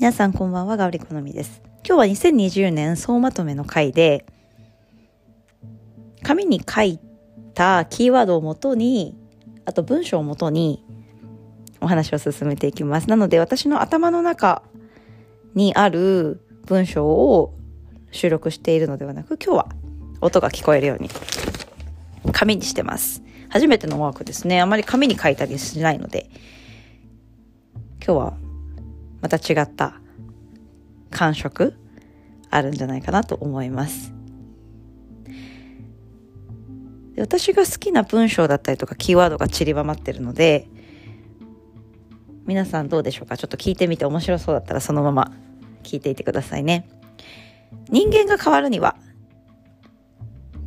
皆さんこんばんは、ガオリコノミです。今日は2020年総まとめの回で、紙に書いたキーワードをもとに、あと文章をもとにお話を進めていきます。なので私の頭の中にある文章を収録しているのではなく、今日は音が聞こえるように紙にしてます。初めてのワークですね。あまり紙に書いたりしないので、今日はまた違った感触あるんじゃないかなと思います。私が好きな文章だったりとかキーワードが散りばまってるので皆さんどうでしょうか？ちょっと聞いてみて面白そうだったらそのまま聞いていてくださいね。人間が変わるには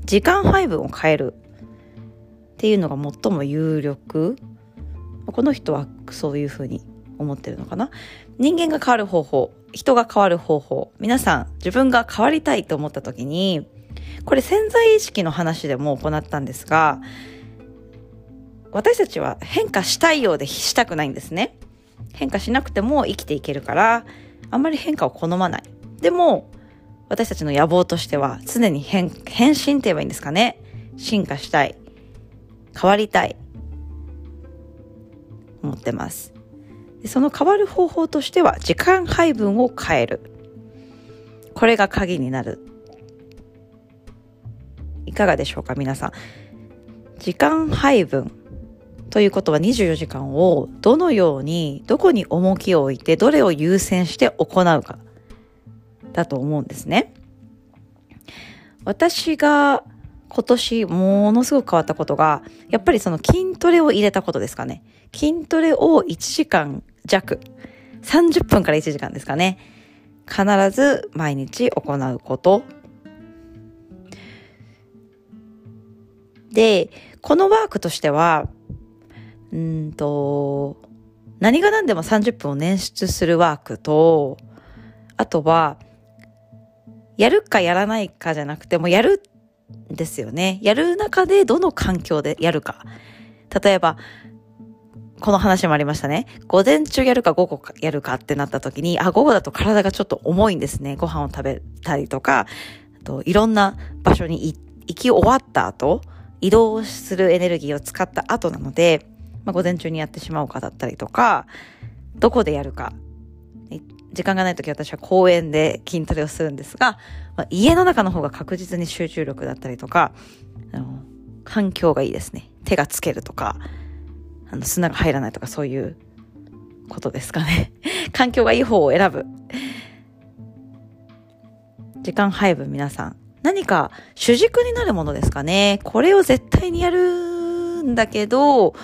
時間配分を変えるっていうのが最も有力この人はそういうふうに思ってるのかな？人間が変わる方法人が変わる方法皆さん自分が変わりたいと思った時にこれ潜在意識の話でも行ったんですが私たちは変化したいようでしたくないんですね。変化しなくても生きていけるからあんまり変化を好まない。でも私たちの野望としては常に変変身って言えばいいんですかね？進化したい。変わりたい。思ってます。その変わる方法としては時間配分を変える。これが鍵になる。いかがでしょうか皆さん。時間配分ということは24時間をどのようにどこに重きを置いてどれを優先して行うかだと思うんですね。私が今年ものすごく変わったことがやっぱりその筋トレを入れたことですかね。筋トレを1時間弱、30分から1時間ですかね。必ず毎日行うこと。で、このワークとしては、うんと、何が何でも30分を捻出するワークと、あとは、やるかやらないかじゃなくてもやるんですよね。やる中でどの環境でやるか。例えば、この話もありましたね。午前中やるか午後やるかってなった時に、あ、午後だと体がちょっと重いんですね。ご飯を食べたりとか、といろんな場所に行き終わった後、移動するエネルギーを使った後なので、まあ、午前中にやってしまおうかだったりとか、どこでやるか。時間がない時私は公園で筋トレをするんですが、まあ、家の中の方が確実に集中力だったりとか、あの環境がいいですね。手がつけるとか、あの砂が入らないとかそういうことですかね。環境がいい方を選ぶ。時間配分皆さん。何か主軸になるものですかね。これを絶対にやるんだけど、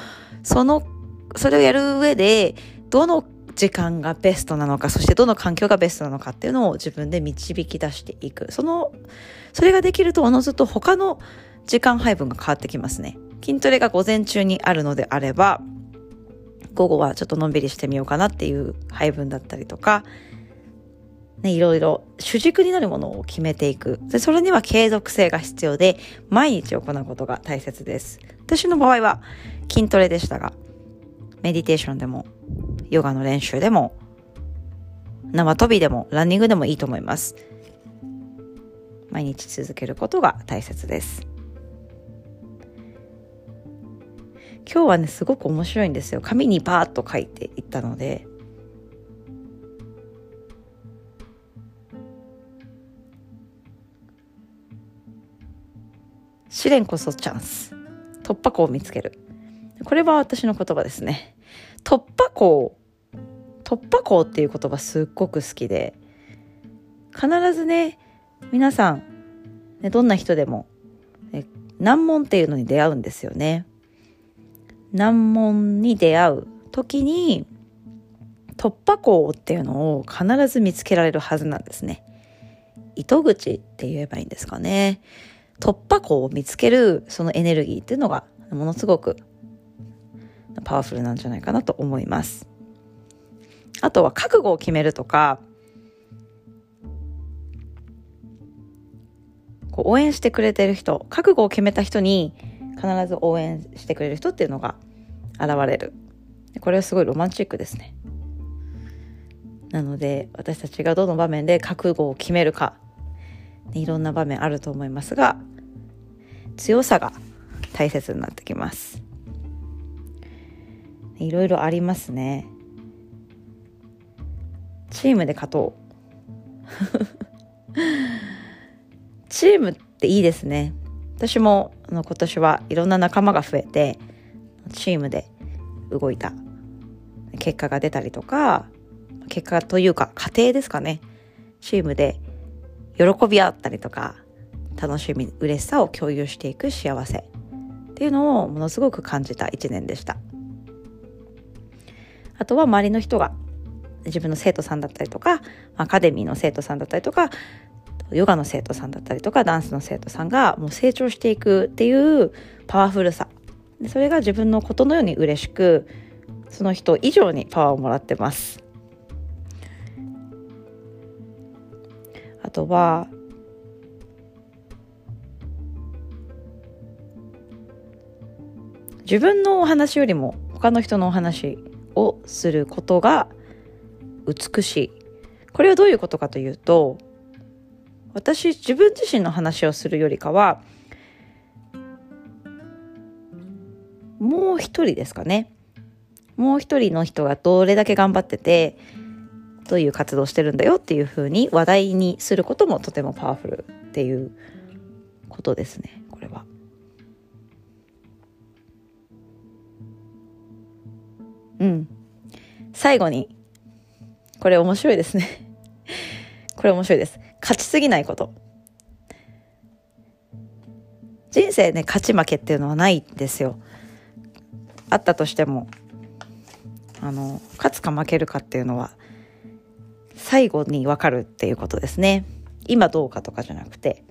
その、それをやる上で、どの時間がベストなのか、そしてどの環境がベストなのかっていうのを自分で導き出していく。その、それができるとおのずと他の時間配分が変わってきますね。筋トレが午前中にあるのであれば、午後はちょっとのんびりしてみようかなっていう配分だったりとか、ね、いろいろ主軸になるものを決めていく。で、それには継続性が必要で、毎日行うことが大切です。私の場合は筋トレでしたが、メディテーションでも、ヨガの練習でも、縄跳びでも、ランニングでもいいと思います。毎日続けることが大切です。今日はねすごく面白いんですよ。紙にバーッと書いていったので。試練こそチャンス。突破口を見つける。これは私の言葉ですね。突破口。突破口っていう言葉すっごく好きで。必ずね皆さん、どんな人でも、難問っていうのに出会うんですよね。難問に出会う時に突破口っていうのを必ず見つけられるはずなんですね。糸口って言えばいいんですかね。突破口を見つけるそのエネルギーっていうのがものすごくパワフルなんじゃないかなと思います。あとは覚悟を決めるとか、こう応援してくれてる人、覚悟を決めた人に必ず応援してくれる人っていうのが現れる。これはすごいロマンチックですね。なので私たちがどの場面で覚悟を決めるか。いろんな場面あると思いますが強さが大切になってきます。いろいろありますね。チームで勝とう。チームっていいですね。私もあの今年はいろんな仲間が増えてチームで動いた。結果が出たりとか結果というか家庭ですかね。チームで喜び合ったりとか楽しみ嬉しさを共有していく幸せ。っていうのをものすごく感じた1年でした。あとは周りの人が自分の生徒さんだったりとかアカデミーの生徒さんだったりとかヨガの生徒さんだったりとかダンスの生徒さんがもう成長していくっていうパワフルさ。でそれが自分のことのように嬉しくその人以上にパワーをもらってます。あとは自分のお話よりも他の人のお話をすることが美しい。これはどういうことかというと私自分自身の話をするよりかはもう一人ですかね。もう一人の人がどれだけ頑張っててどういう活動してるんだよっていうふうに話題にすることもとてもパワフルっていうことですねこれは。うん。最後にこれ面白いですね。これ面白いです。勝ちすぎないこと。人生ね勝ち負けっていうのはないんですよ。あったとしても。あの勝つか負けるかっていうのは最後に分かるっていうことですね。今どうかとかじゃなくて。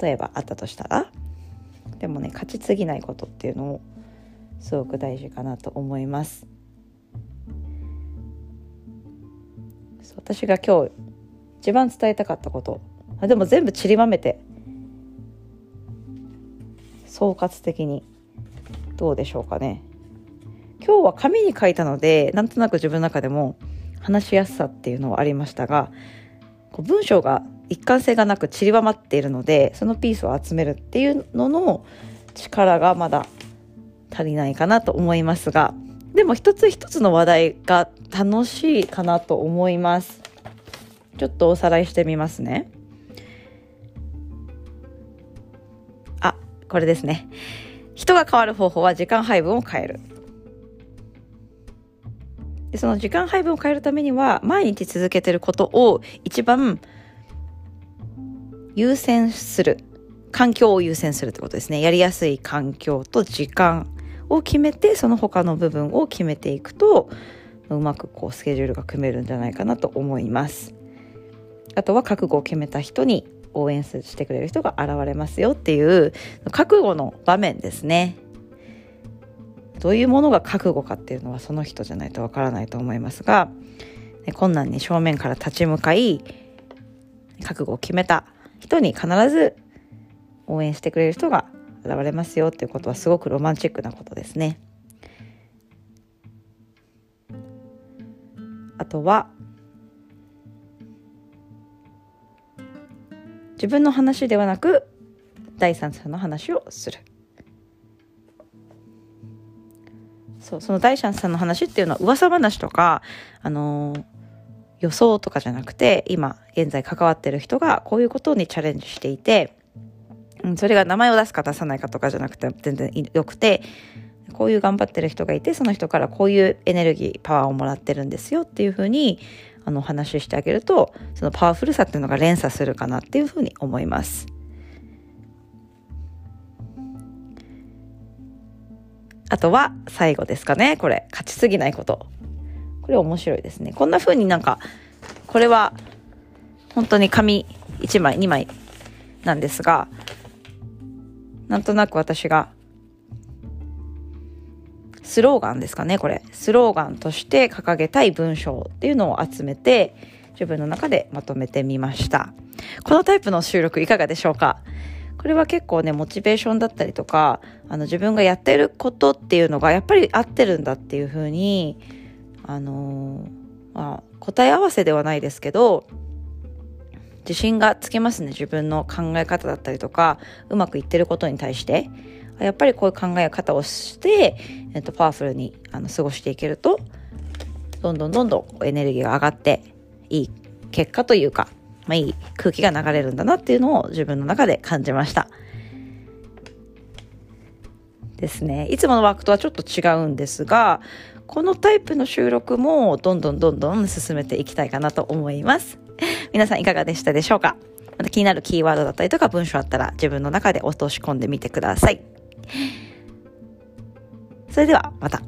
例えばあったとしたら。でもね勝ちすぎないことっていうのをすごく大事かなと思います。私が今日一番伝えたかったこと。でも全部散りばめて。総括的に。どうでしょうかね。今日は紙に書いたのでなんとなく自分の中でも話しやすさっていうのはありましたがこう文章が一貫性がなく散りばまっているのでそのピースを集めるっていうのの力がまだ足りないかなと思いますがでも一つ一つの話題が楽しいかなと思います。ちょっとおさらいしてみますね。あこれですね。人が変わる方法は時間配分を変える。でその時間配分を変えるためには毎日続けてることを一番優先する環境を優先するってことですね。やりやすい環境と時間を決めてその他の部分を決めていくとうまくこうスケジュールが組めるんじゃないかなと思います。あとは覚悟を決めた人に応援してくれる人が現れますよっていう覚悟の場面ですねどういうものが覚悟かっていうのはその人じゃないとわからないと思いますが困難に正面から立ち向かい覚悟を決めた人に必ず応援してくれる人が現れますよっていうことはすごくロマンチックなことですね。あとは自分の話ではなく第三者の話をする。そうその第三者の話っていうのは噂話とか、あのー、予想とかじゃなくて今現在関わってる人がこういうことにチャレンジしていてうん、それが名前を出すか出さないかとかじゃなくて全然よくてこういう頑張ってる人がいてその人からこういうエネルギーパワーをもらってるんですよっていうふうにあの話してあげるとそのパワフルさっていうのが連鎖するかなっていうふうに思います。あとは最後ですかねこれ。勝ちすぎないこと。これ面白いですね。こんな風になんかこれは本当に紙1枚2枚なんですがなんとなく私がスローガンですかねこれスローガンとして掲げたい文章っていうのを集めて自分の中でまとめてみましたこのタイプの収録いかがでしょうか？これは結構ねモチベーションだったりとかあの自分がやってることっていうのがやっぱり合ってるんだっていうふうにあのー、まあ、答え合わせではないですけど、自信がつきますね。自分の考え方だったりとか、うまくいってることに対して。やっぱりこういう考え方をして、えっと、パワフルにあの過ごしていけると、どんどんどんどんエネルギーが上がって、いい結果というか、まあ、いい空気が流れるんだなっていうのを自分の中で感じました。ですね。いつものワークとはちょっと違うんですが、このタイプの収録もどんどんどんどん進めていきたいかなと思います。皆さんいかがでしたでしょうか？また気になるキーワードだったりとか文章あったら自分の中で落とし込んでみてください。それではまた。